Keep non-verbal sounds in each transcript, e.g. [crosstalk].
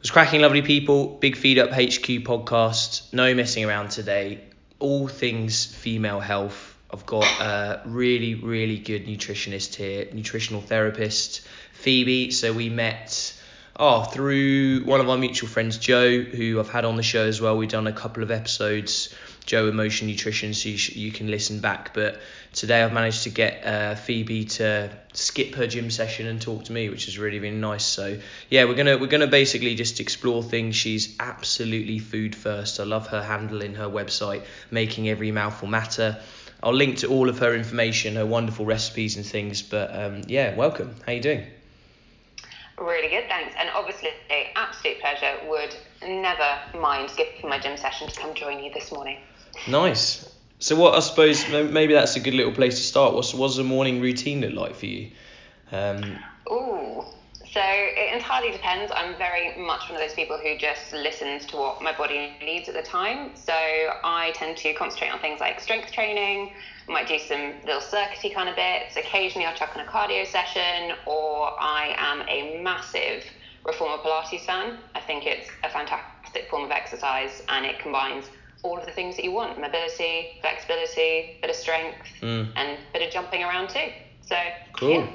was cracking, lovely people. Big Feed Up HQ podcast. No messing around today. All things female health. I've got a really, really good nutritionist here, nutritional therapist, Phoebe. So we met oh through one of our mutual friends, Joe, who I've had on the show as well. We've done a couple of episodes Joe Emotion Nutrition, so you, sh- you can listen back. But today I've managed to get uh, Phoebe to skip her gym session and talk to me, which is really really nice. So yeah, we're gonna we're gonna basically just explore things. She's absolutely food first. I love her handle in her website, making every mouthful matter. I'll link to all of her information, her wonderful recipes and things. But um, yeah, welcome. How you doing? Really good, thanks. And obviously, absolute pleasure. Would never mind skipping my gym session to come join you this morning. Nice. So what I suppose maybe that's a good little place to start. What's what's the morning routine look like for you? Um. So it entirely depends. I'm very much one of those people who just listens to what my body needs at the time. So I tend to concentrate on things like strength training. I might do some little circuity kind of bits. Occasionally I'll chuck on a cardio session, or I am a massive reformer Pilates fan. I think it's a fantastic form of exercise, and it combines all of the things that you want mobility, flexibility, bit of strength, mm. and bit of jumping around too. So, cool. Yeah.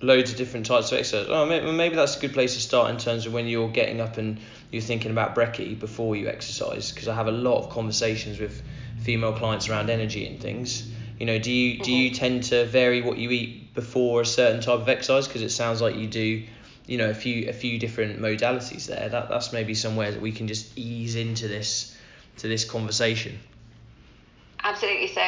Loads of different types of exercise. Oh, maybe that's a good place to start in terms of when you're getting up and you're thinking about brekkie before you exercise. Because I have a lot of conversations with female clients around energy and things. You know, do you do you mm-hmm. tend to vary what you eat before a certain type of exercise? Because it sounds like you do, you know, a few a few different modalities there. That that's maybe somewhere that we can just ease into this to this conversation? Absolutely. So,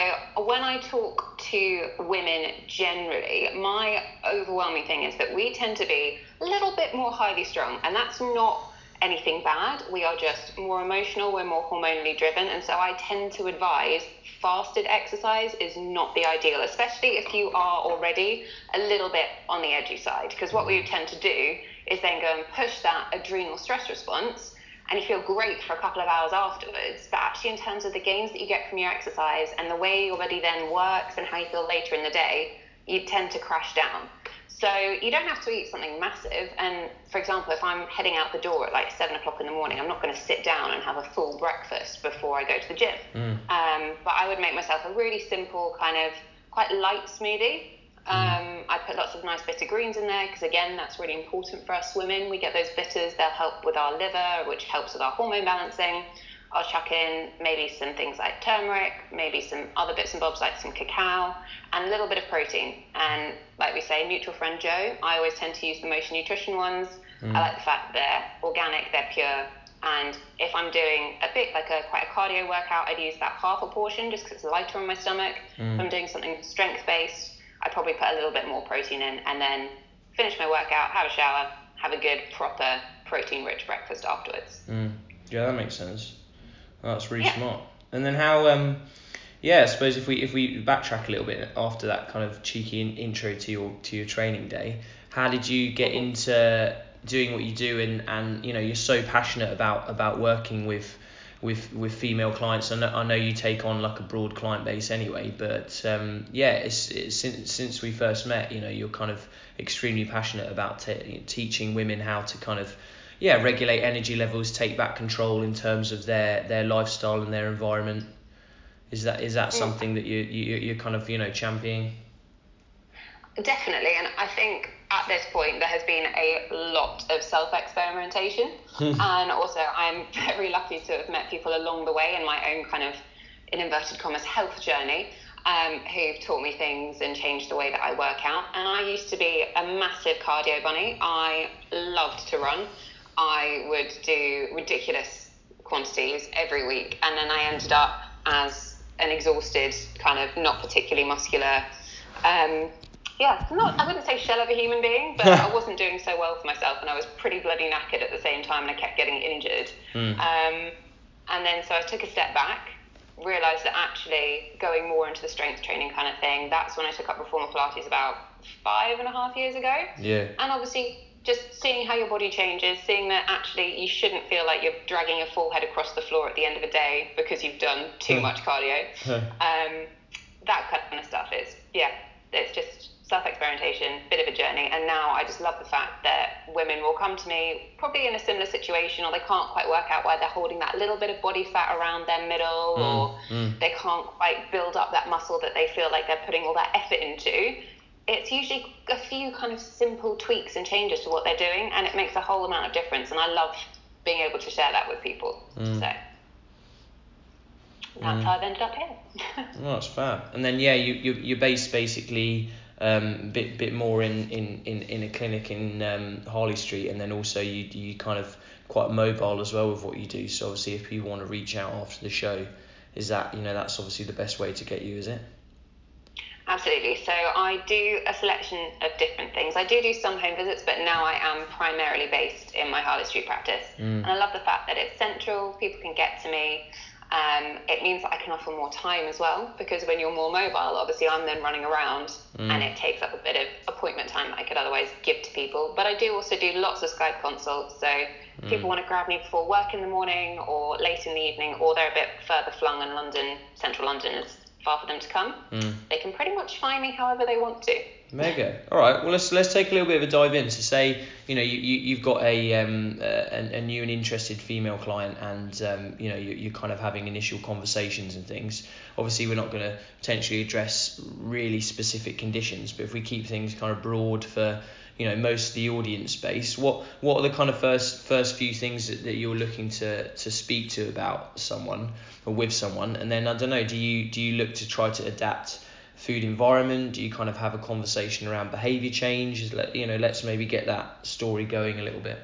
when I talk to women generally, my overwhelming thing is that we tend to be a little bit more highly strung, and that's not anything bad. We are just more emotional, we're more hormonally driven, and so I tend to advise fasted exercise is not the ideal, especially if you are already a little bit on the edgy side. Because what we tend to do is then go and push that adrenal stress response and you feel great for a couple of hours afterwards. But actually, in terms of the gains that you get from your exercise and the way your body then works and how you feel later in the day, you tend to crash down. So you don't have to eat something massive. And for example, if I'm heading out the door at like seven o'clock in the morning, I'm not going to sit down and have a full breakfast before I go to the gym. Mm. Um, but I would make myself a really simple kind of quite light smoothie um, I put lots of nice bitter greens in there because, again, that's really important for us women. We get those bitters, they'll help with our liver, which helps with our hormone balancing. I'll chuck in maybe some things like turmeric, maybe some other bits and bobs like some cacao, and a little bit of protein. And like we say, mutual friend Joe, I always tend to use the Motion Nutrition ones. Mm. I like the fact that they're organic, they're pure, and if I'm doing a bit like a quite a cardio workout, I'd use about half a portion just because it's lighter on my stomach. Mm. If I'm doing something strength based, I probably put a little bit more protein in and then finish my workout, have a shower, have a good proper protein rich breakfast afterwards. Mm. Yeah, that makes sense. that's really yeah. smart. And then how um yeah, I suppose if we if we backtrack a little bit after that kind of cheeky in, intro to your to your training day, how did you get mm-hmm. into doing what you do and and you know you're so passionate about about working with with with female clients. I know, I know you take on like a broad client base anyway, but um, yeah, it's, it's since since we first met, you know, you're kind of extremely passionate about te- teaching women how to kind of yeah regulate energy levels, take back control in terms of their their lifestyle and their environment. Is that is that mm. something that you you you're kind of you know championing? Definitely, and I think at this point there has been a lot of self experimentation, hmm. and also I'm [laughs] very lucky to have met people along the way in my own kind of, in inverted commas, health journey. Um, who've taught me things and changed the way that I work out. And I used to be a massive cardio bunny. I loved to run. I would do ridiculous quantities every week, and then I ended up as an exhausted, kind of not particularly muscular um, yeah, not I wouldn't say shell of a human being, but [laughs] I wasn't doing so well for myself, and I was pretty bloody knackered at the same time, and I kept getting injured. Mm. Um, and then so I took a step back, realised that actually going more into the strength training kind of thing, that's when I took up reformer Pilates about five and a half years ago. Yeah. And obviously just seeing how your body changes, seeing that actually you shouldn't feel like you're dragging your full head across the floor at the end of a day because you've done too much cardio. [laughs] um, that kind of stuff is, yeah, it's just self experimentation, bit of a journey, and now I just love the fact that women will come to me probably in a similar situation or they can't quite work out why they're holding that little bit of body fat around their middle mm, or mm. they can't quite build up that muscle that they feel like they're putting all that effort into. It's usually a few kind of simple tweaks and changes to what they're doing, and it makes a whole amount of difference. And I love being able to share that with people. Mm. So that's mm. how I've ended up here. [laughs] oh, that's fab. And then yeah, you you you're based basically um bit bit more in in in, in a clinic in um, Harley Street, and then also you you kind of quite mobile as well with what you do. So obviously, if people want to reach out after the show, is that you know that's obviously the best way to get you, is it? Absolutely. So I do a selection of different things. I do do some home visits, but now I am primarily based in my Harley Street practice. Mm. And I love the fact that it's central, people can get to me. Um, it means that I can offer more time as well because when you're more mobile, obviously I'm then running around mm. and it takes up a bit of appointment time that I could otherwise give to people. But I do also do lots of Skype consults. So mm. people want to grab me before work in the morning or late in the evening, or they're a bit further flung and London, central London is far for them to come. Mm. They can pretty much find me however they want to. Mega. All right. Well, let's let's take a little bit of a dive in to say, you know, you, you you've got a um a, a new and interested female client, and um you know you you're kind of having initial conversations and things. Obviously, we're not going to potentially address really specific conditions, but if we keep things kind of broad for you know most of the audience space, what what are the kind of first first few things that, that you're looking to to speak to about someone or with someone, and then I don't know, do you do you look to try to adapt food environment? Do you kind of have a conversation around behavior change? Let you know, let's maybe get that story going a little bit.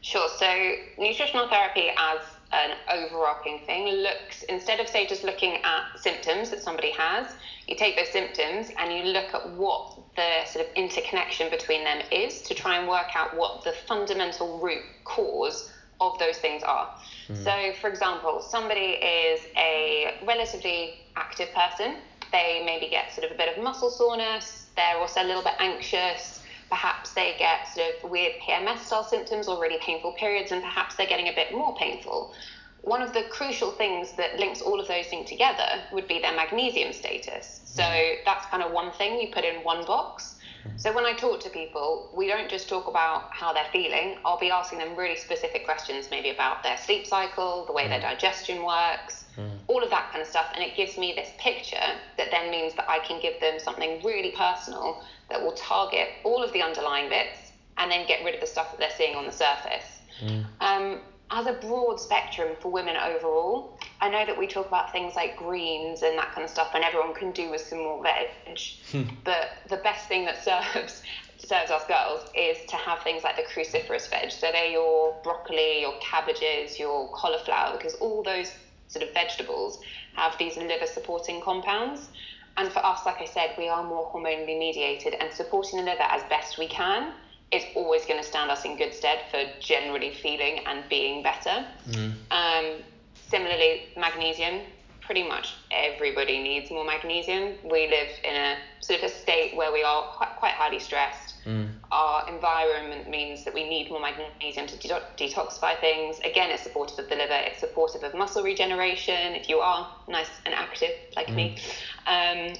Sure. So nutritional therapy as an overarching thing looks instead of say just looking at symptoms that somebody has, you take those symptoms and you look at what the sort of interconnection between them is to try and work out what the fundamental root cause of those things are. Mm. So, for example, somebody is a relatively active person they maybe get sort of a bit of muscle soreness, they're also a little bit anxious, perhaps they get sort of weird PMS style symptoms or really painful periods, and perhaps they're getting a bit more painful. One of the crucial things that links all of those things together would be their magnesium status. So mm-hmm. that's kind of one thing you put in one box. Mm-hmm. So when I talk to people, we don't just talk about how they're feeling. I'll be asking them really specific questions, maybe about their sleep cycle, the way their mm-hmm. digestion works, mm. all of that kind of stuff. And it gives me this picture that then means that I can give them something really personal that will target all of the underlying bits and then get rid of the stuff that they're seeing on the surface. Mm. Um, as a broad spectrum for women overall, I know that we talk about things like greens and that kind of stuff, and everyone can do with some more veg. Hmm. but the best thing that [laughs] serves serves us girls is to have things like the cruciferous veg. So they're your broccoli, your cabbages, your cauliflower, because all those sort of vegetables have these liver supporting compounds. And for us, like I said, we are more hormonally mediated, and supporting the liver as best we can is always going to stand us in good stead for generally feeling and being better. Mm. Um, similarly, magnesium. Pretty much everybody needs more magnesium. We live in a sort of a state where we are quite, quite highly stressed Mm. Our environment means that we need more magnesium to de- detoxify things. Again, it's supportive of the liver, it's supportive of muscle regeneration if you are nice and active like mm. me. Um,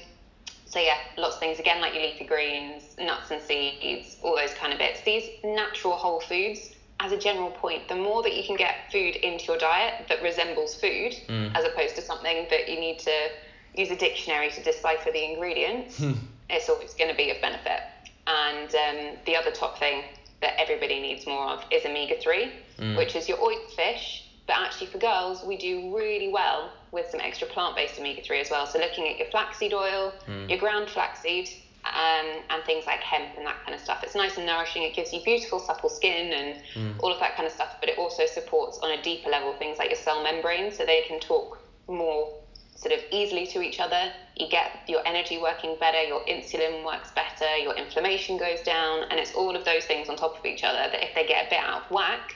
so, yeah, lots of things. Again, like your leafy greens, nuts and seeds, all those kind of bits. These natural whole foods, as a general point, the more that you can get food into your diet that resembles food, mm. as opposed to something that you need to use a dictionary to decipher the ingredients, hmm. it's always going to be of benefit. And um, the other top thing that everybody needs more of is omega 3, mm. which is your oil fish. But actually, for girls, we do really well with some extra plant based omega 3 as well. So, looking at your flaxseed oil, mm. your ground flaxseed, um, and things like hemp and that kind of stuff. It's nice and nourishing. It gives you beautiful, supple skin and mm. all of that kind of stuff. But it also supports on a deeper level things like your cell membrane, so they can talk more sort of easily to each other. You get your energy working better, your insulin works better, your inflammation goes down, and it's all of those things on top of each other that if they get a bit out of whack,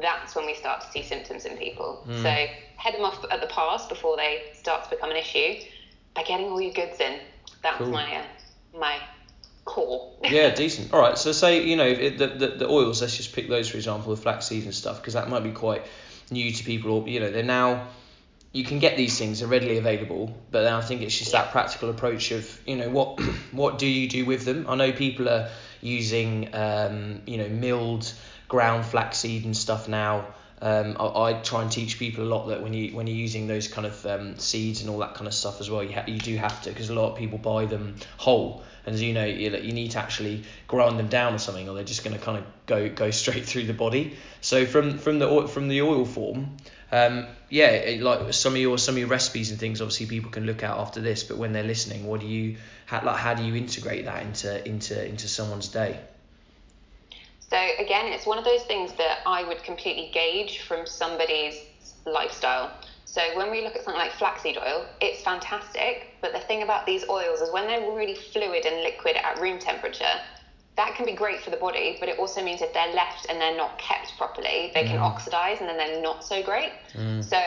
that's when we start to see symptoms in people. Mm. So head them off at the pass before they start to become an issue by getting all your goods in. That's cool. my uh, my core. yeah, decent. All right. So say you know it, the, the the oils. Let's just pick those for example, the flaxseed and stuff, because that might be quite new to people. Or you know they're now you can get these things are readily available, but then I think it's just that practical approach of you know what [clears throat] what do you do with them? I know people are using um, you know milled ground flaxseed and stuff now. Um, I, I try and teach people a lot that when you when you're using those kind of um, seeds and all that kind of stuff as well, you ha- you do have to because a lot of people buy them whole, and as you know, you, you need to actually grind them down or something, or they're just going to kind of go go [laughs] straight through the body. So from from the from the oil form, um, yeah, it, like some of your some of your recipes and things, obviously people can look at after this. But when they're listening, what do you how, like how do you integrate that into into into someone's day? So again, it's one of those things that I would completely gauge from somebody's lifestyle. So when we look at something like flaxseed oil, it's fantastic. But the thing about these oils is when they're really fluid and liquid at room temperature, that can be great for the body, but it also means if they're left and they're not kept properly, they mm. can oxidize and then they're not so great. Mm. So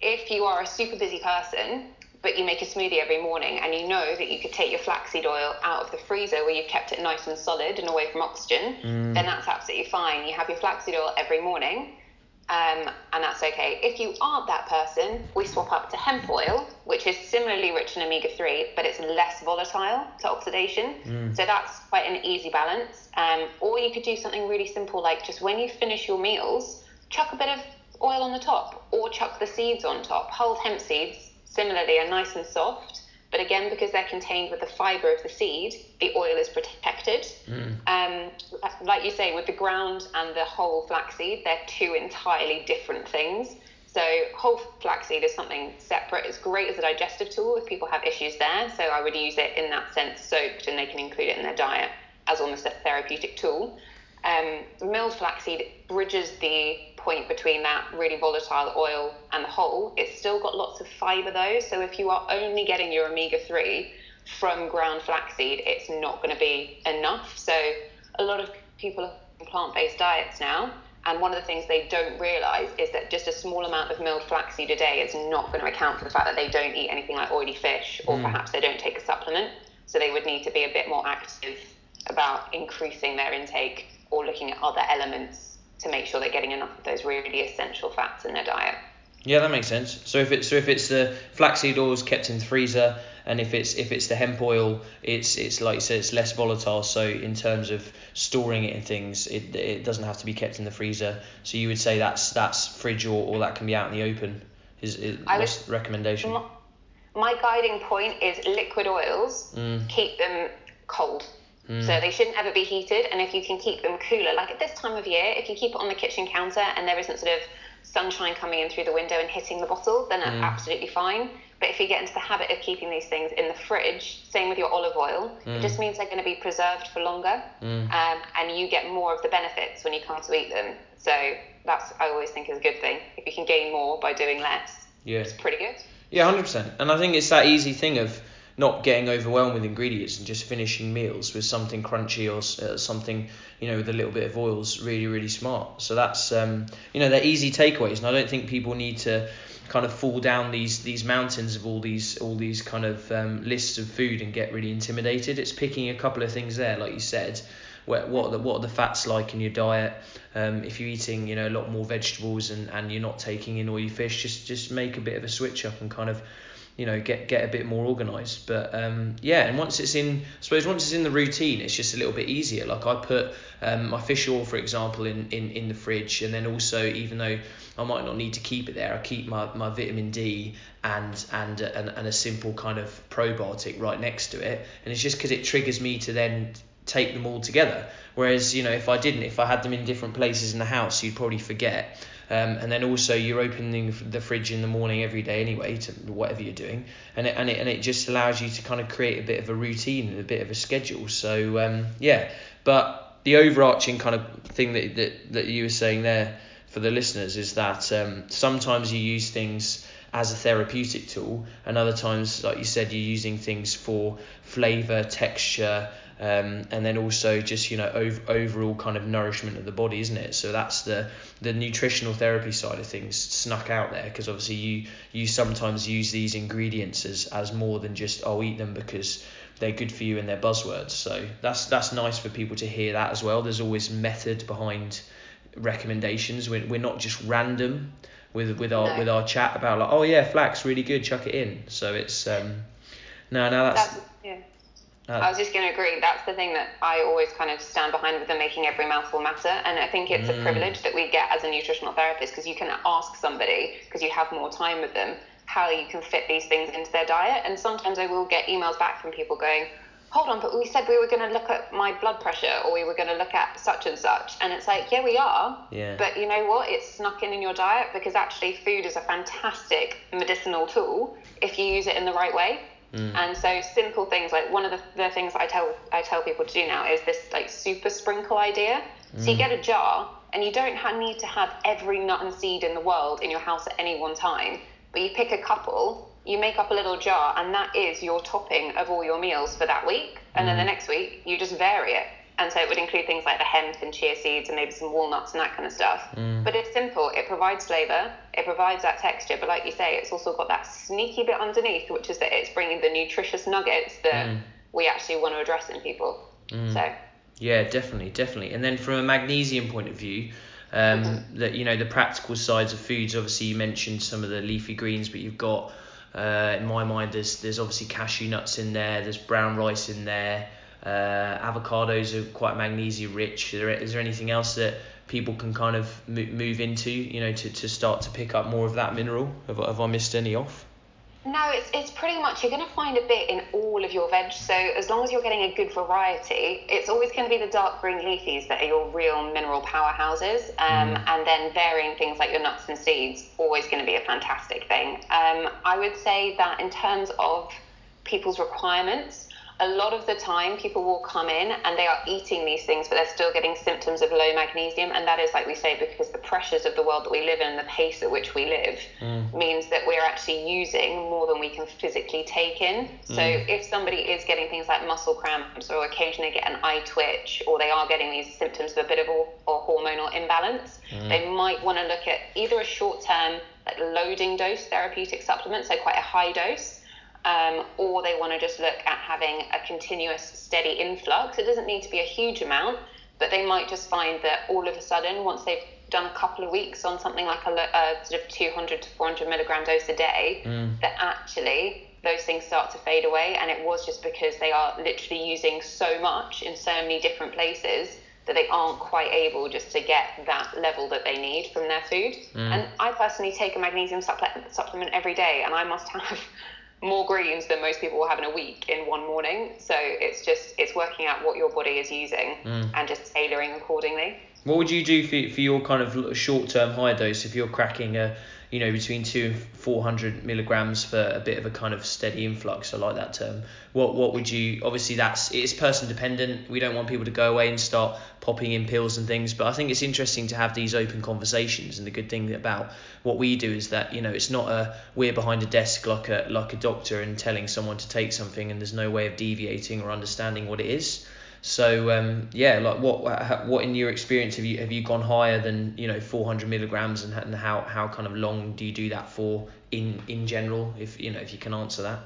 if you are a super busy person, but you make a smoothie every morning and you know that you could take your flaxseed oil out of the freezer where you've kept it nice and solid and away from oxygen, mm. then that's absolutely fine. You have your flaxseed oil every morning um, and that's okay. If you aren't that person, we swap up to hemp oil, which is similarly rich in omega 3, but it's less volatile to oxidation. Mm. So that's quite an easy balance. Um, or you could do something really simple like just when you finish your meals, chuck a bit of oil on the top or chuck the seeds on top. Whole hemp seeds, similarly, are nice and soft but again, because they're contained with the fiber of the seed, the oil is protected. Mm. Um, like you say, with the ground and the whole flaxseed, they're two entirely different things. So whole flaxseed is something separate. It's great as a digestive tool if people have issues there. So I would use it in that sense soaked, and they can include it in their diet as almost a therapeutic tool. Um, milled flaxseed bridges the point between that really volatile oil and the whole. It's still got lots of fiber though, so if you are only getting your omega 3 from ground flaxseed, it's not going to be enough. So a lot of people are on plant based diets now. And one of the things they don't realize is that just a small amount of milled flaxseed a day is not going to account for the fact that they don't eat anything like oily fish or mm. perhaps they don't take a supplement. So they would need to be a bit more active about increasing their intake or looking at other elements to make sure they're getting enough of those really essential fats in their diet. Yeah, that makes sense. So if it's so if it's the flaxseed oil is kept in the freezer, and if it's if it's the hemp oil, it's it's like you said, it's less volatile. So in terms of storing it and things, it it doesn't have to be kept in the freezer. So you would say that's that's fridge or, or that can be out in the open. Is is recommendation? My, my guiding point is liquid oils. Mm. Keep them cold. Mm. So they shouldn't ever be heated. And if you can keep them cooler, like at this time of year, if you keep it on the kitchen counter and there isn't sort of sunshine coming in through the window and hitting the bottle, then mm. absolutely fine. But if you get into the habit of keeping these things in the fridge, same with your olive oil, mm. it just means they're going to be preserved for longer, mm. um, and you get more of the benefits when you come to eat them. So that's I always think is a good thing. If you can gain more by doing less, yeah, it's pretty good. Yeah, hundred percent. And I think it's that easy thing of not getting overwhelmed with ingredients and just finishing meals with something crunchy or uh, something you know with a little bit of oils really really smart. So that's um, you know they're easy takeaways and I don't think people need to kind of fall down these these mountains of all these all these kind of um, lists of food and get really intimidated. It's picking a couple of things there like you said what what are the, what are the fats like in your diet? Um, if you're eating you know a lot more vegetables and, and you're not taking in oily fish just just make a bit of a switch up and kind of you know get get a bit more organized. But um, yeah and once it's in I suppose once it's in the routine it's just a little bit easier. Like I put um, my fish oil for example in, in in the fridge and then also even though I might not need to keep it there I keep my, my vitamin D and and and, and a simple kind of probiotic right next to it. And it's just because it triggers me to then take them all together. Whereas you know if I didn't if I had them in different places in the house you'd probably forget um, and then also you're opening the fridge in the morning every day anyway to whatever you're doing, and it, and it and it just allows you to kind of create a bit of a routine and a bit of a schedule. So um, yeah, but the overarching kind of thing that that, that you were saying there for the listeners is that um, sometimes you use things as a therapeutic tool, and other times, like you said, you're using things for flavor, texture, um, and then also just you know over, overall kind of nourishment of the body, isn't it? So that's the the nutritional therapy side of things snuck out there because obviously you you sometimes use these ingredients as as more than just I'll eat them because they're good for you and they're buzzwords. So that's that's nice for people to hear that as well. There's always method behind recommendations. We're, we're not just random with with our No. with our chat about like oh yeah flax really good chuck it in. So it's um no no that's, That's. Uh, I was just going to agree. That's the thing that I always kind of stand behind with them making every mouthful matter. And I think it's Mm. a privilege that we get as a nutritional therapist because you can ask somebody, because you have more time with them, how you can fit these things into their diet. And sometimes I will get emails back from people going, hold on, but we said we were going to look at my blood pressure or we were going to look at such and such. And it's like, yeah, we are. Yeah. But you know what? It's snuck in in your diet because actually food is a fantastic medicinal tool if you use it in the right way. Mm. And so simple things like one of the, the things I tell I tell people to do now is this like super sprinkle idea. So you mm. get a jar and you don't ha- need to have every nut and seed in the world in your house at any one time, but you pick a couple, you make up a little jar, and that is your topping of all your meals for that week. And then the mm. next week you just vary it. And so it would include things like the hemp and chia seeds and maybe some walnuts and that kind of stuff. But it's simple. It provides flavour. It provides that texture. But like you say, it's also got that sneaky bit underneath, which is that it's bringing the nutritious nuggets that we actually want to address in people. So Yeah, definitely, definitely. And then from a magnesium point of view, um, that you know the practical sides of foods. Obviously, you mentioned some of the leafy greens, but you've got, uh, in my mind, there's there's obviously cashew nuts in there. There's brown rice in there. Uh, avocados are quite magnesium rich. Is there, is there anything else that people can kind of mo- move into, you know, to, to start to pick up more of that mineral? Have, I- have I missed any off? No, it's, it's pretty much you're going to find a bit in all of your veg. So as long as you're getting a good variety, it's always going to be the dark green leafies that are your real mineral powerhouses. Um, And then varying things like your nuts and seeds, always going to be a fantastic thing. Um, I would say that in terms of people's requirements, a lot of the time people will come in and they are eating these things, but they're still getting symptoms of low magnesium. And that is, like we say, because the pressures of the world that we live in and the pace at which we live mm. means that we're actually using more than we can physically take in. So mm. if somebody is getting things like muscle cramps or occasionally get an eye twitch or they are getting these symptoms of a bit of a, a hormonal imbalance, mm. they might want to look at either a short term, like loading dose therapeutic supplement, so quite a high dose um, or they want to just look at having a continuous steady influx. It doesn't need to be a huge amount, but they might just find that all of a sudden, once they've done a couple of weeks on something like a, a sort of 200 to 400 milligram dose a day, that actually those things start to fade away. And it was just because they are literally using so much in so many different places that they aren't quite able just to get that level that they need from their food. And I personally take a magnesium supplement supplement every day, and I must [laughs] have more greens than most people will have in a week in one morning. So it's just it's working out what your body is using mm. and just tailoring accordingly. What would you do for, for your kind of short term high dose if you're cracking a, you know, between two and four hundred milligrams for a bit of a kind of steady influx? I like that term. What what would you? Obviously, that's it's person dependent. We don't want people to go away and start popping in pills and things. But I think it's interesting to have these open conversations. And the good thing about what we do is that you know it's not a we're behind a desk like a like a doctor and telling someone to take something and there's no way of deviating or understanding what it is. So um, yeah, like what what in your experience have you have you gone higher than you know 400 milligrams and, and how how kind of long do you do that for in in general if you know if you can answer that.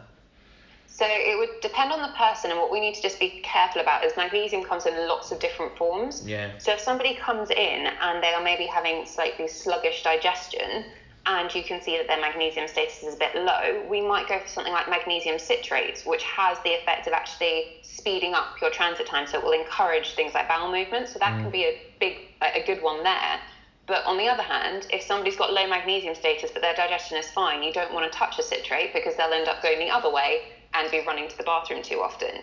So it would depend on the person, and what we need to just be careful about is magnesium comes in lots of different forms. Yeah. So if somebody comes in and they are maybe having slightly sluggish digestion, and you can see that their magnesium status is a bit low, we might go for something like magnesium citrate, which has the effect of actually speeding up your transit time. So it will encourage things like bowel movement. So that can be a big, a good one there. But on the other hand, if somebody's got low magnesium status but their digestion is fine, you don't want to touch a citrate because they'll end up going the other way and be running to the bathroom too often.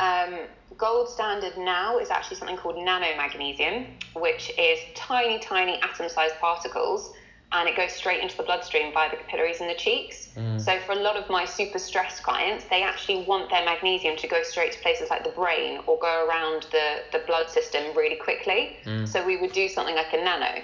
Um, gold standard now is actually something called nanomagnesium, which is tiny, tiny atom sized particles and it goes straight into the bloodstream via the capillaries in the cheeks. So for a lot of my super stressed clients, they actually want their magnesium to go straight to places like the brain or go around the, the blood system really quickly. So we would do something like a nano.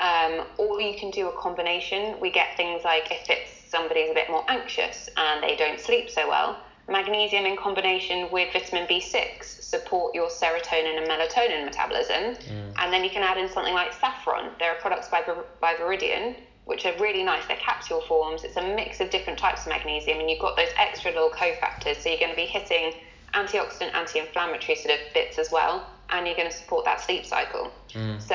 Um, or you can do a combination. We get things like if it's somebody's a bit more anxious and they don't sleep so well, magnesium in combination with vitamin B6 support your serotonin and melatonin metabolism. Mm. And then you can add in something like saffron. There are products by, by Viridian which are really nice. They're capsule forms. It's a mix of different types of magnesium, and you've got those extra little cofactors. So you're going to be hitting antioxidant, anti-inflammatory sort of bits as well, and you're going to support that sleep cycle. Mm. So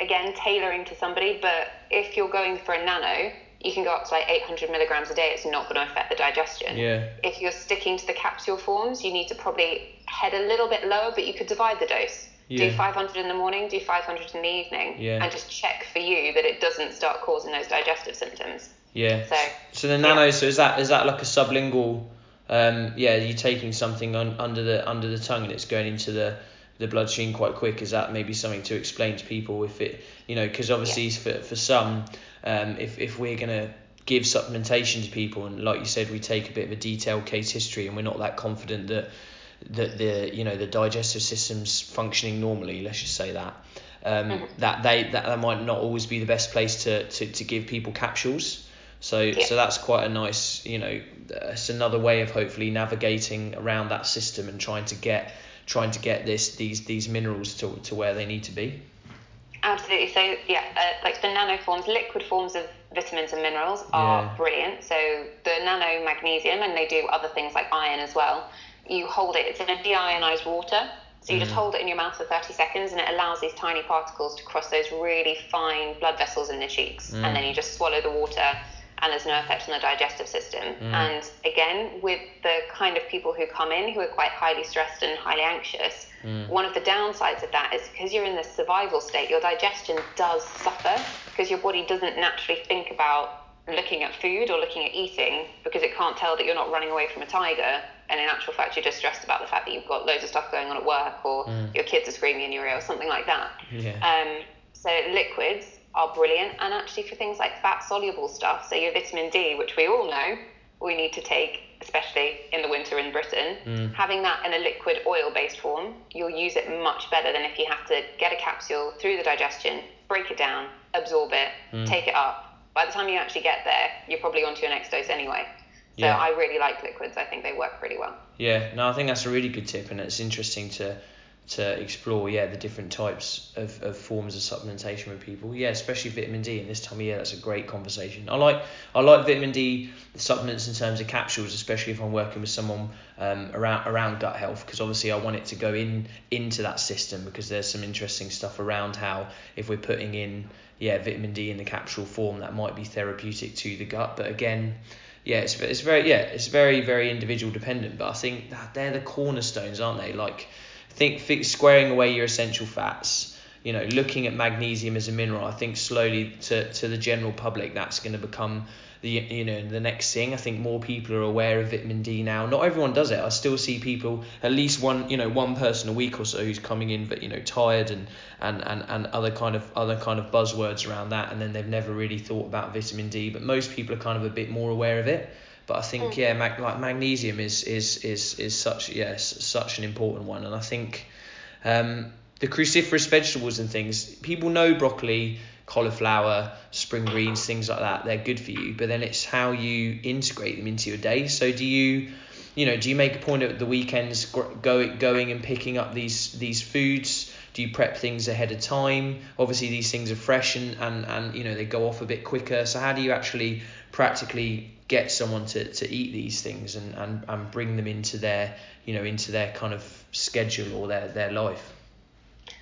again tailoring to somebody. But if you're going for a nano, you can go up to like 800 milligrams a day. It's not going to affect the digestion. Yeah. If you're sticking to the capsule forms, you need to probably head a little bit lower, but you could divide the dose. Yeah. Do 500 in the morning, do 500 in the evening, Yeah. and just check for you that it doesn't start causing those digestive symptoms. Yeah. So, So the nano, so is that is that like a sublingual? Um, yeah, you're taking something on, under the under the tongue and it's going into the the bloodstream quite quick. Is that maybe something to explain to people if it, you know, because obviously for for some, um, if if we're gonna give supplementation to people and like you said, we take a bit of a detailed case history and we're not that confident that that the you know the digestive system's functioning normally. Let's just say that. Um, that they that, that might not always be the best place to, to, to give people capsules. So Yeah. so that's quite a nice you know it's another way of hopefully navigating around that system and trying to get trying to get this these these minerals to, to where they need to be. Absolutely. So yeah, uh, like the nano forms, liquid forms of vitamins and minerals are Yeah. brilliant. So the nano magnesium, and they do other things like iron as well. You hold it; it's in a deionized water. So you just mm. hold it in your mouth for 30 seconds, and it allows these tiny particles to cross those really fine blood vessels in the cheeks, and mm. then you just swallow the water, and there's no effect on the digestive system. Mm. And again, with the kind of people who come in who are quite highly stressed and highly anxious, one of the downsides of that is because you're in this survival state, your digestion does suffer because your body doesn't naturally think about looking at food or looking at eating because it can't tell that you're not running away from a tiger. And in actual fact, you're just stressed about the fact that you've got loads of stuff going on at work or mm. your kids are screaming in your ear or something like that. Yeah. Um, so liquids are brilliant, and actually for things like fat soluble stuff, so your vitamin D, which we all know we need to take, especially in the winter in Britain, mm. having that in a liquid oil based form, you'll use it much better than if you have to get a capsule through the digestion, break it down, absorb it, mm. take it up. By the time you actually get there, you're probably on to your next dose anyway. So Yeah. I really like liquids. I think they work pretty well. Yeah, no, I think that's a really good tip, and it's interesting to to explore, yeah, the different types of, of forms of supplementation with people. Yeah, especially vitamin D. And this time of year, that's a great conversation. I like I like vitamin D supplements in terms of capsules, especially if I'm working with someone um, around around gut health, because obviously I want it to go in into that system because there's some interesting stuff around how if we're putting in yeah vitamin D in the capsule form, that might be therapeutic to the gut. But again yeah, it's, it's very yeah, it's very very individual dependent. But I think they're the cornerstones, aren't they? Like, think, think squaring away your essential fats. You know, looking at magnesium as a mineral. I think slowly to to the general public, that's going to become the you know the next thing. I think more people are aware of vitamin D now. Not everyone does it. I still see people, at least one you know one person a week or so who's coming in, but you know tired and and and and other kind of other kind of buzzwords around that, and then they've never really thought about vitamin D. But most people are kind of a bit more aware of it. But I think yeah, mag- like magnesium is is is is such yes such an important one, and I think um, the cruciferous vegetables and things people know broccoli, cauliflower, spring greens, things like that. They're good for you, but then it's how you integrate them into your day. So do you you know, do you make a point at the weekends go, going and picking up these these foods? Do you prep things ahead of time? Obviously, these things are fresh and, and, and you know they go off a bit quicker. So how do you actually practically get someone to, to eat these things and, and, and bring them into their you know into their kind of schedule or their, their life?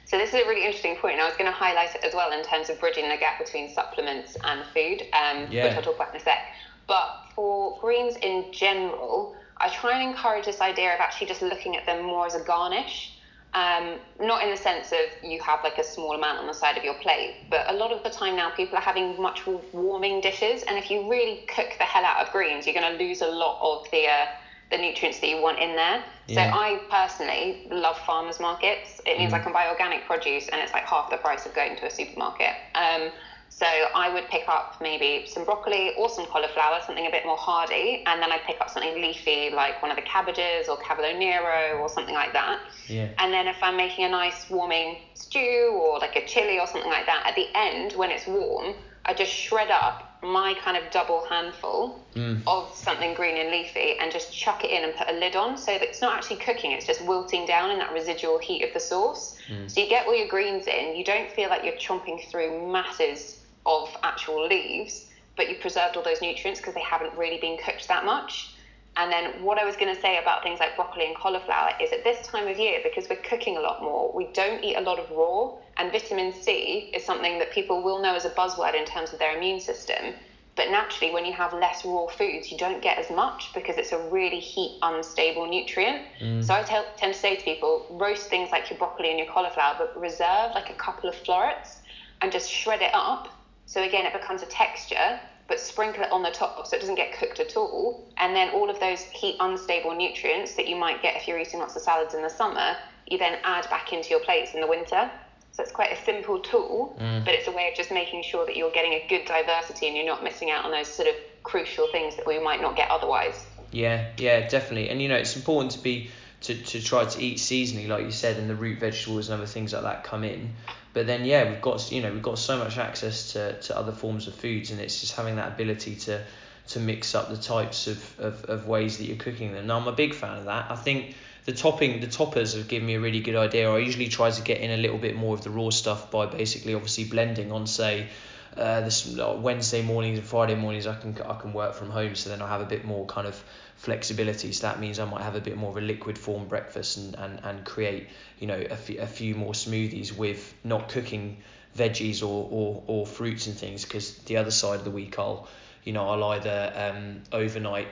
So this is a really interesting point, and I was going to highlight it as well in terms of bridging the gap between supplements and food, um, Yeah. which I'll talk about in a sec. But for greens in general, I try and encourage this idea of actually just looking at them more as a garnish. Um, not in the sense of you have like a small amount on the side of your plate, but a lot of the time now people are having much warming dishes, and if you really cook the hell out of greens, you're going to lose a lot of the uh, the nutrients that you want in there. Yeah. So I personally love farmers markets. It means I can buy organic produce, and it's like half the price of going to a supermarket. Um, so I would pick up maybe some broccoli or some cauliflower, something a bit more hardy, and then I'd pick up something leafy like one of the cabbages or cavolo nero or something like that. Yeah. And then if I'm making a nice warming stew or like a chili or something like that, at the end when it's warm, I just shred up my kind of double handful mm. of something green and leafy and just chuck it in and put a lid on so that it's not actually cooking, it's just wilting down in that residual heat of the sauce. Mm. So you get all your greens in, you don't feel like you're chomping through masses of actual leaves, but you preserved all those nutrients because they haven't really been cooked that much. And then what I was going to say about things like broccoli and cauliflower is at this time of year, because we're cooking a lot more, we don't eat a lot of raw. And vitamin C is something that people will know as a buzzword in terms of their immune system. But naturally, when you have less raw foods, you don't get as much because it's a really heat unstable nutrient. Mm. So I tell, tend to say to people, roast things like your broccoli and your cauliflower, but reserve like a couple of florets and just shred it up. So again, it becomes a texture but sprinkle it on the top so it doesn't get cooked at all. And then all of those heat unstable nutrients that you might get if you're eating lots of salads in the summer, you then add back into your plates in the winter. So it's quite a simple tool, mm. but it's a way of just making sure that you're getting a good diversity and you're not missing out on those sort of crucial things that we might not get otherwise. Yeah, yeah, definitely. And you know, it's important to be to, to try to eat seasonally, like you said, and the root vegetables and other things like that come in. But then yeah, we've got you know we've got so much access to, to other forms of foods, and it's just having that ability to to mix up the types of, of, of ways that you're cooking them. Now I'm a big fan of that. I think the topping the toppers have given me a really good idea. I usually try to get in a little bit more of the raw stuff by basically obviously blending on say uh, this Wednesday mornings and Friday mornings I can I can work from home so then I have a bit more kind of flexibility. So that means I might have a bit more of a liquid form breakfast and, and, and create, you know, a, f- a few more smoothies with not cooking veggies or, or, or fruits and things because the other side of the week I'll, you know, I'll either um, overnight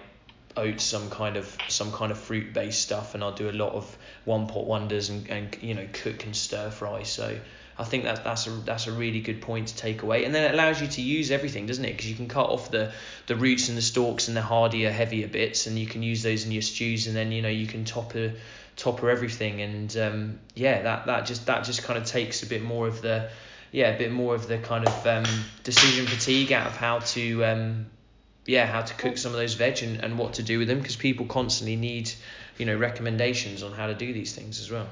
oats some kind of some kind of fruit based stuff and I'll do a lot of one pot wonders and, and you know cook and stir fry so I think that that's a that's a really good point to take away, and then it allows you to use everything, doesn't it? Because you can cut off the the roots and the stalks and the hardier, heavier bits, and you can use those in your stews, and then you know you can topper topper everything, and um, yeah, that that just that just kind of takes a bit more of the yeah a bit more of the kind of um, decision fatigue out of how to um, yeah how to cook some of those veg and, and what to do with them because people constantly need you know recommendations on how to do these things as well.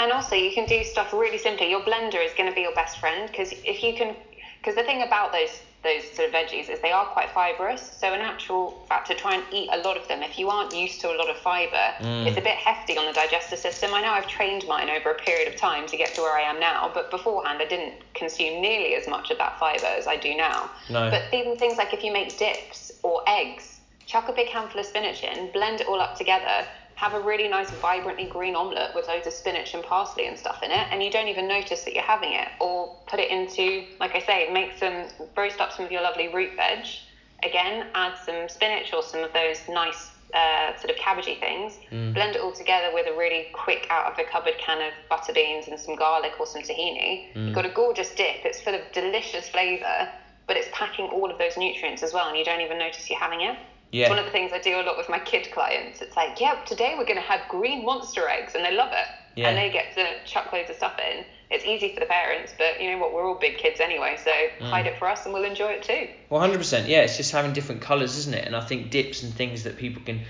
And also, you can do stuff really simply. Your blender is going to be your best friend because if you can, because the thing about those those sort of veggies is they are quite fibrous. So in actual fact, to try and eat a lot of them, if you aren't used to a lot of fibre, mm. it's a bit hefty on the digestive system. I know I've trained mine over a period of time to get to where I am now, but beforehand I didn't consume nearly as much of that fibre as I do now. No. But even things like if you make dips or eggs, chuck a big handful of spinach in, blend it all up together, have a really nice vibrantly green omelette with loads of spinach and parsley and stuff in it and you don't even notice that you're having it or put it into like i say make some roast up some of your lovely root veg. Again add some spinach or some of those nice uh, sort of cabbagey things. Mm. blend it all together with a really quick out of the cupboard can of butter beans and some garlic or some tahini. Mm. you've got a gorgeous dip. It's full of delicious flavour but it's packing all of those nutrients as well and you don't even notice you're having it yeah. It's one of the things I do a lot with my kid clients. It's like, yeah, today we're going to have green monster eggs, and they love it. Yeah. And they get to chuck loads of stuff in. It's easy for the parents, but you know what? We're all big kids anyway, so mm. hide it for us, and we'll enjoy it too. Well, hundred percent. Yeah, it's just having different colours, isn't it? And I think dips and things that people can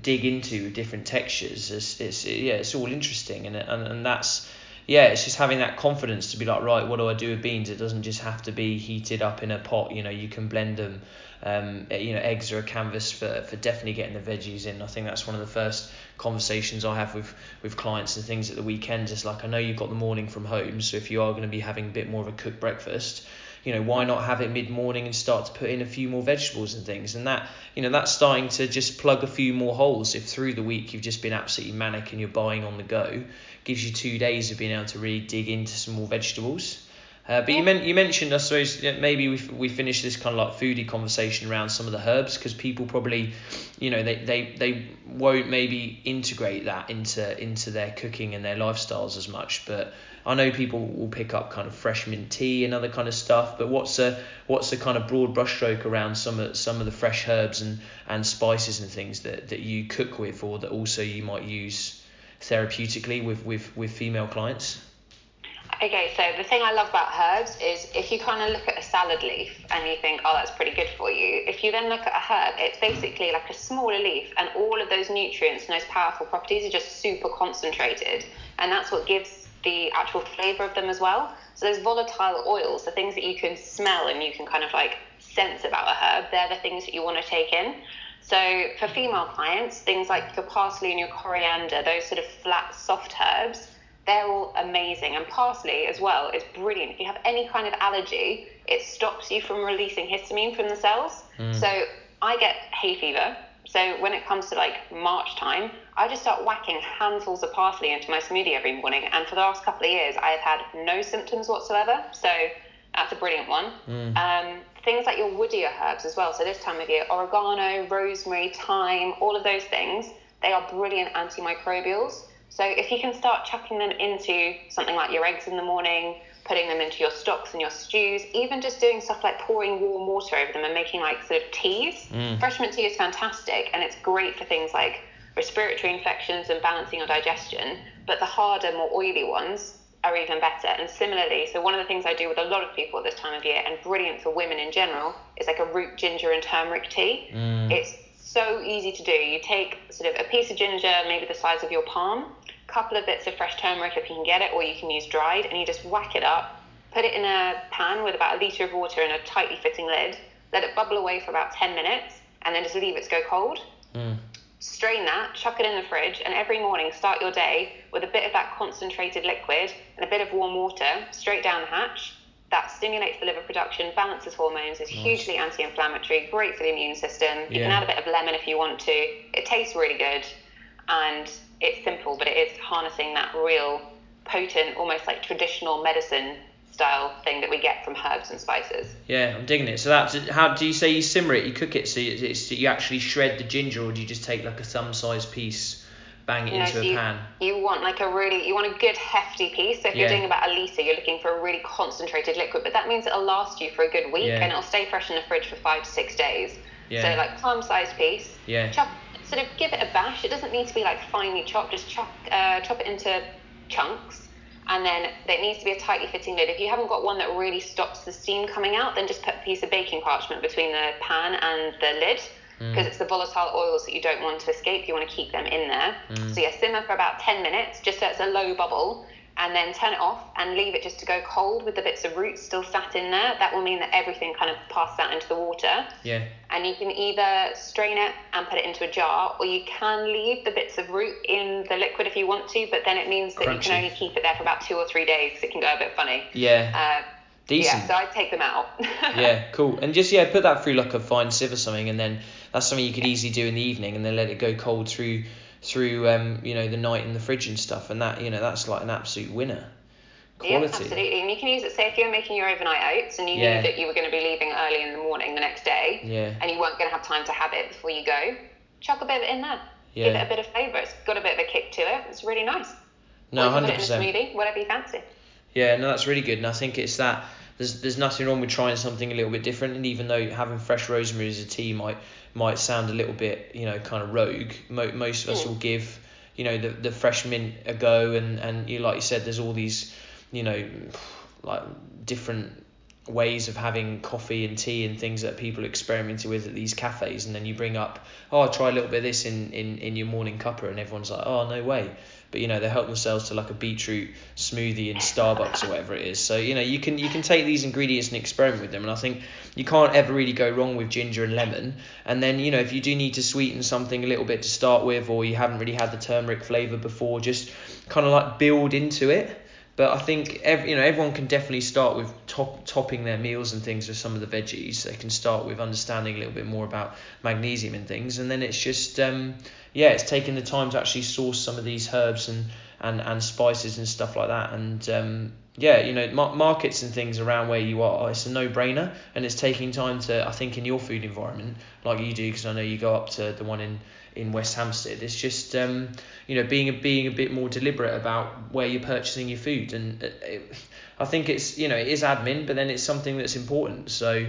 dig into with different textures. It's, it's yeah, it's all interesting, and and, and that's yeah, it's just having that confidence to be like, right, what do I do with beans? It doesn't just have to be heated up in a pot. You know, you can blend them. Um, you know, eggs are a canvas for, for definitely getting the veggies in. I think that's one of the first conversations I have with, with clients and things at the weekends. It's like, I know you've got the morning from home, so if you are going to be having a bit more of a cooked breakfast, you know, why not have it mid morning and start to put in a few more vegetables and things? And that, you know, that's starting to just plug a few more holes. If through the week you've just been absolutely manic and you're buying on the go, gives you two days of being able to really dig into some more vegetables. Uh, but you, men- you mentioned, I suppose, maybe we, we finish this kind of like foodie conversation around some of the herbs because people probably, you know, they, they, they won't maybe integrate that into into their cooking and their lifestyles as much. But I know people will pick up kind of fresh mint tea and other kind of stuff. But what's a what's a kind of broad brushstroke around some of some of the fresh herbs and, and spices and things that, that you cook with or that also you might use therapeutically with, with, with female clients? Okay, so the thing I love about herbs is if you kind of look at a salad leaf and you think, oh, that's pretty good for you, if you then look at a herb, it's basically like a smaller leaf, and all of those nutrients and those powerful properties are just super concentrated. And that's what gives the actual flavor of them as well. So, those volatile oils, the things that you can smell and you can kind of like sense about a herb, they're the things that you want to take in. So for female clients, things like your parsley and your coriander, those sort of flat, soft herbs, they're all amazing. And parsley as well is brilliant. If you have any kind of allergy, it stops you from releasing histamine from the cells. Mm. So I get hay fever So when it comes to like March time, I just start whacking handfuls of parsley into my smoothie every morning. And for the last couple of years, I have had no symptoms whatsoever. So that's a brilliant one. Mm. Um, things like your woodier herbs as well. So this time of year, oregano, rosemary, thyme, all of those things, they are brilliant antimicrobials. So if you can start chucking them into something like your eggs in the morning, putting them into your stocks and your stews, even just doing stuff like pouring warm water over them and making like sort of teas. Mm. Fresh mint tea is fantastic and it's great for things like respiratory infections and balancing your digestion. But the harder, more oily ones are even better. And similarly, so one of the things I do with a lot of people at this time of year, and brilliant for women in general, is like a root ginger and turmeric tea. Mm. It's so easy to do. You take sort of a piece of ginger, maybe the size of your palm, couple of bits of fresh turmeric if you can get it, or you can use dried, and you just whack it up, put it in a pan with about a litre of water and a tightly fitting lid, let it bubble away for about 10 minutes, and then just leave it to go cold. Mm. Strain that, chuck it in the fridge, and every morning start your day with a bit of that concentrated liquid and a bit of warm water straight down the hatch. That stimulates the liver production, balances hormones, is hugely anti inflammatory, great for the immune system. You can add a bit of lemon if you want to. It tastes really good and it's simple, but it is harnessing that real potent, almost like traditional medicine style thing that we get from herbs and spices. Yeah, I'm digging it. So that's how do you say you simmer it? You cook it so it's, it's you actually shred the ginger, or do you just take like a thumb-sized piece, bang it You know, into so a you, pan? you want like a really, you want a good hefty piece. So if Yeah. you're doing about a litre, you're looking for a really concentrated liquid, but that means it'll last you for a good week Yeah. and it'll stay fresh in the fridge for five to six days. Yeah. So like palm-sized piece. Yeah. Chop, sort of give it a bash. It doesn't need to be like finely chopped. Just chop, uh, chop it into chunks. And then it needs to be a tightly fitting lid. If you haven't got one that really stops the steam coming out, then just put a piece of baking parchment between the pan and the lid because it's the volatile oils that you don't want to escape. You want to keep them in there. So yeah, simmer for about 10 minutes, just so it's a low bubble, and then turn it off and leave it just to go cold with the bits of roots still sat in there. That will mean that everything kind of passes out into the water. Yeah. And you can either strain it and put it into a jar, or you can leave the bits of root in the liquid if you want to, but then it means that you can only keep it there for about two or three days it can go a bit funny. Yeah. Uh, Decent. Yeah, so I'd take them out. [laughs] yeah, cool. And just yeah, put that through like a fine sieve or something, and then that's something you could easily do in the evening, and then let it go cold through through um you know the night in the fridge and stuff, and that you know that's like an absolute winner. Yeah, absolutely. And you can use it, say, if you're making your overnight oats and you Yeah. knew that you were going to be leaving early in the morning the next day Yeah. and you weren't going to have time to have it before you go, chuck a bit of it in there. Yeah. Give it a bit of flavour. It's got a bit of a kick to it. It's really nice. No, or you can hundred put it in a percent. smoothie, whatever you fancy. Yeah, no, that's really good, and I think it's that there's there's nothing wrong with trying something a little bit different, and even though having fresh rosemary as a tea might might sound a little bit you know kind of rogue, mo- most of us Mm. will give you know the the fresh mint a go, and and you like you said, there's all these you know like different ways of having coffee and tea and things that people experimented with at these cafes and then you bring up oh try a little bit of this in, in, in your morning cuppa and everyone's like oh no way but you know they help themselves to like a beetroot smoothie in Starbucks or whatever it is. So you know you can you can take these ingredients and experiment with them and I think you can't ever really go wrong with ginger and lemon. And then you know if you do need to sweeten something a little bit to start with or you haven't really had the turmeric flavor before just kind of like build into it. But I think every, you know everyone can definitely start with top, topping their meals and things with some of the veggies. They can start with understanding a little bit more about magnesium and things, and then it's just um, yeah, it's taking the time to actually source some of these herbs and and, and spices and stuff like that. And um, yeah, you know mar- markets and things around where you are, it's a no brainer, and it's taking time to I think in your food environment like you do because I know you go up to the one in in West Hampstead. It's just um, you know being a, being a bit more deliberate about where you're purchasing your food, and it, it, I think it's you know it is admin, but then it's something that's important. So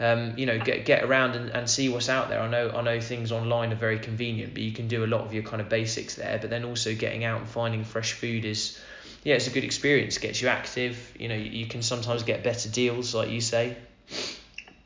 um, you know get get around and, and see what's out there. I know I know things online are very convenient, but you can do a lot of your kind of basics there. But then also getting out and finding fresh food is yeah it's a good experience. Gets you active. You know you, you can sometimes get better deals like you say.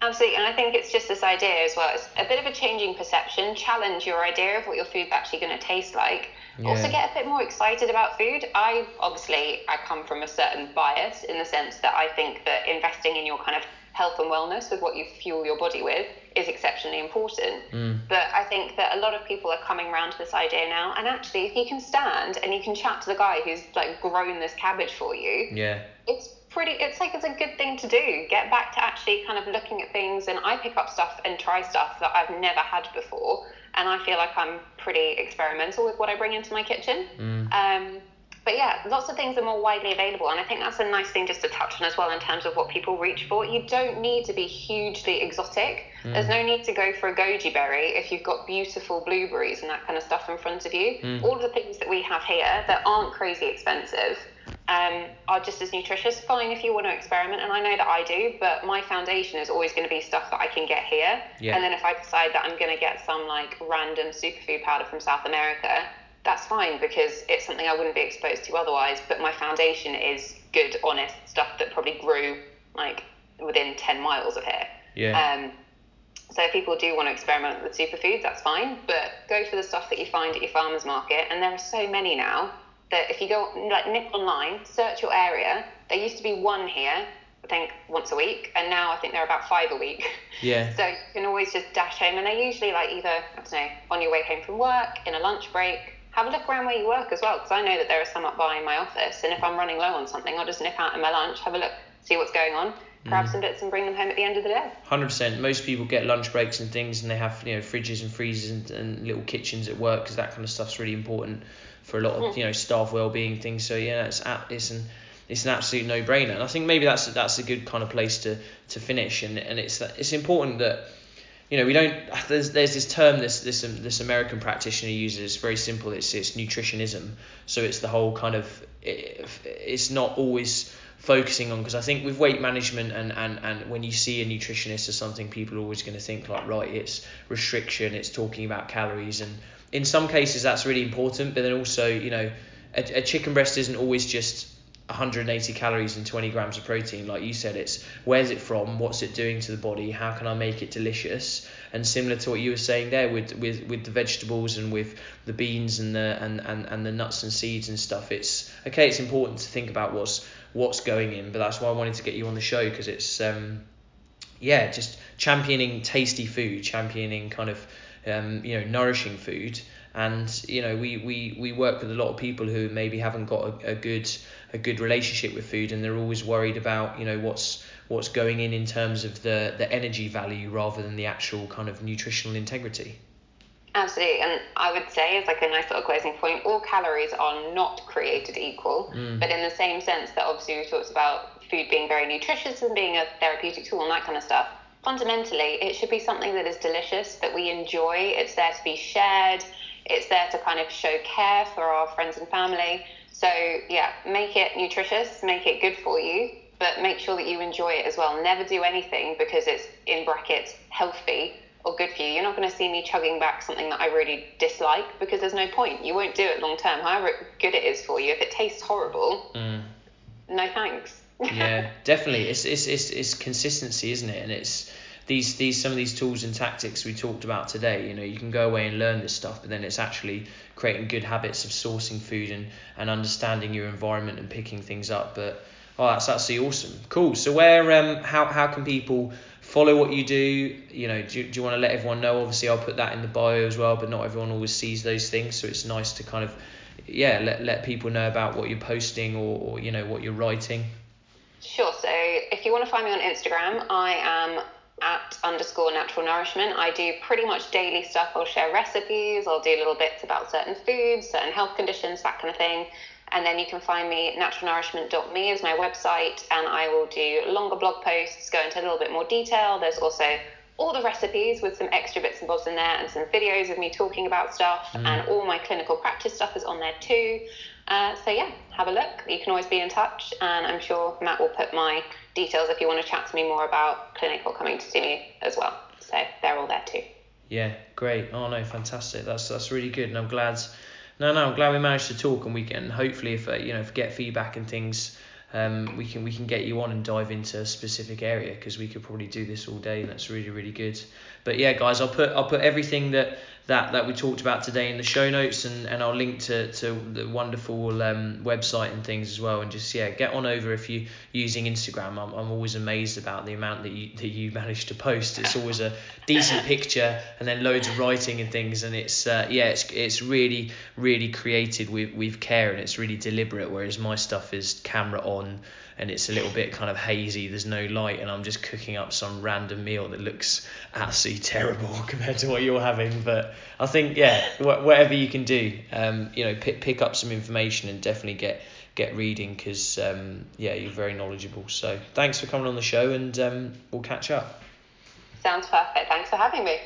Absolutely, and I think it's just this idea as well. It's a bit of a changing perception. Challenge your idea of what your food's actually going to taste like. Also, get a bit more excited about food. I obviously I come from a certain bias in the sense that I think that investing in your kind of health and wellness with what you fuel your body with is exceptionally important. Mm. But I think that a lot of people are coming around to this idea now. And actually, if you can stand and you can chat to the guy who's like grown this cabbage for you, Yeah. it's pretty it's like it's a good thing to do get back to actually kind of looking at things and I pick up stuff and try stuff that I've never had before. And I feel like I'm pretty experimental with what I bring into my kitchen. Mm. Um, but yeah, lots of things are more widely available, and I think that's a nice thing just to touch on as well in terms of what people reach for. You don't need to be hugely exotic. Mm. There's no need to go for a goji berry if you've got beautiful blueberries and that kind of stuff in front of you. Mm. All of the things that we have here that aren't crazy expensive um, are just as nutritious. Fine if you want to experiment, and I know that I do, but my foundation is always going to be stuff that I can get here. Yeah. And then if I decide that I'm going to get some like random superfood powder from South America, that's fine because it's something I wouldn't be exposed to otherwise. But my foundation is good, honest stuff that probably grew like within 10 miles of here. Yeah. Um, so if people do want to experiment with superfoods, that's fine. But go for the stuff that you find at your farmer's market. And there are so many now that if you go like nip online, search your area. There used to be one here, I think once a week, and now I think there are about five a week. Yeah. [laughs] So you can always just dash home, and they're usually like either I don't know on your way home from work, in a lunch break. Have a look around where you work as well, because I know that there are some up by my office, and if I'm running low on something, I'll just nip out in my lunch, have a look, see what's going on, grab Mm. some bits, and bring them home at the end of the day. Hundred percent. Most people get lunch breaks and things, and they have you know fridges and freezers and, and little kitchens at work because that kind of stuff's really important for a lot of Mm. you know staff well-being things. So yeah, it's it's an it's an absolute no-brainer. And I think maybe that's that's a good kind of place to to finish. And and it's it's important that you know we don't there's there's this term this this um, this American practitioner uses. It's very simple. It's it's nutritionism. So it's the whole kind of it, it's not always focusing on because I think with weight management and, and, and when you see a nutritionist or something, people are always going to think like right, it's restriction, it's talking about calories, and in some cases that's really important. But then also, you know, a, a chicken breast isn't always just 180 calories and 20 grams of protein like you said it's where's it from? What's it doing to the body? How can i make it delicious? And similar to what you were saying there with with, with the vegetables and with the beans and the and, and, and the nuts and seeds and stuff it's okay it's important to think about what's what's going in but that's why i wanted to get you on the show because it's um yeah just championing tasty food championing kind of um, you know nourishing food and you know we, we, we work with a lot of people who maybe haven't got a, a good a good relationship with food and they're always worried about you know what's what's going in in terms of the the energy value rather than the actual kind of nutritional integrity Absolutely, and I would say, as like a nice little closing point, all calories are not created equal. Mm. But in the same sense that obviously we talked about food being very nutritious and being a therapeutic tool and that kind of stuff, fundamentally it should be something that is delicious, that we enjoy. It's there to be shared. It's there to kind of show care for our friends and family. So yeah, make it nutritious, make it good for you, but make sure that you enjoy it as well. Never do anything because it's in brackets healthy or good for you. You're not going to see me chugging back something that I really dislike because there's no point. You won't do it long term, however good it is for you. If it tastes horrible, mm. no thanks. [laughs] yeah definitely it's, it's it's it's consistency isn't it and it's these these some of these tools and tactics we talked about today you know you can go away and learn this stuff but then it's actually creating good habits of sourcing food and and understanding your environment and picking things up. But oh that's absolutely awesome. Cool. So where um how how can people follow what you do? You know do, do you want to let everyone know? Obviously i'll put that in the bio as well but not everyone always sees those things so it's nice to kind of yeah let, let people know about what you're posting or, or you know what you're writing. Sure. So if you want to find me on Instagram, I am at underscore natural nourishment. I do pretty much daily stuff. I'll share recipes, I'll do little bits about certain foods, certain health conditions, that kind of thing. And then you can find me naturalnourishment.me is my website, and I will do longer blog posts, go into a little bit more detail. There's also all the recipes with some extra bits and bobs in there, and some videos of me talking about stuff, and all my clinical practice stuff is on there too. Uh, so yeah, have a look. You can always be in touch, and I'm sure Matt will put my details if you want to chat to me more about clinic or coming to see me as well. So they're all there too. Yeah, great. Oh no, fantastic. That's that's really good, and I'm glad. No, no, I'm glad we managed to talk, and we can hopefully, if uh, you know, if get feedback and things, um, we can we can get you on and dive into a specific area because we could probably do this all day, and that's really really good. But yeah, guys, I'll put I'll put everything that that that we talked about today in the show notes, and, and I'll link to, to the wonderful um, website and things as well. And just yeah, get on over if you using Instagram. I'm, I'm always amazed about the amount that you that you manage to post. It's always a decent picture and then loads of writing and things, and it's uh, yeah, it's it's really really created with with care and it's really deliberate. Whereas my stuff is camera on and it's a little bit kind of hazy. There's no light, and I'm just cooking up some random meal that looks absolutely terrible [laughs] compared to what you're having. But I think yeah, wh- whatever you can do, um, you know, pick pick up some information and definitely get get reading because um, yeah, you're very knowledgeable. So thanks for coming on the show, and um, we'll catch up. Sounds perfect. Thanks for having me.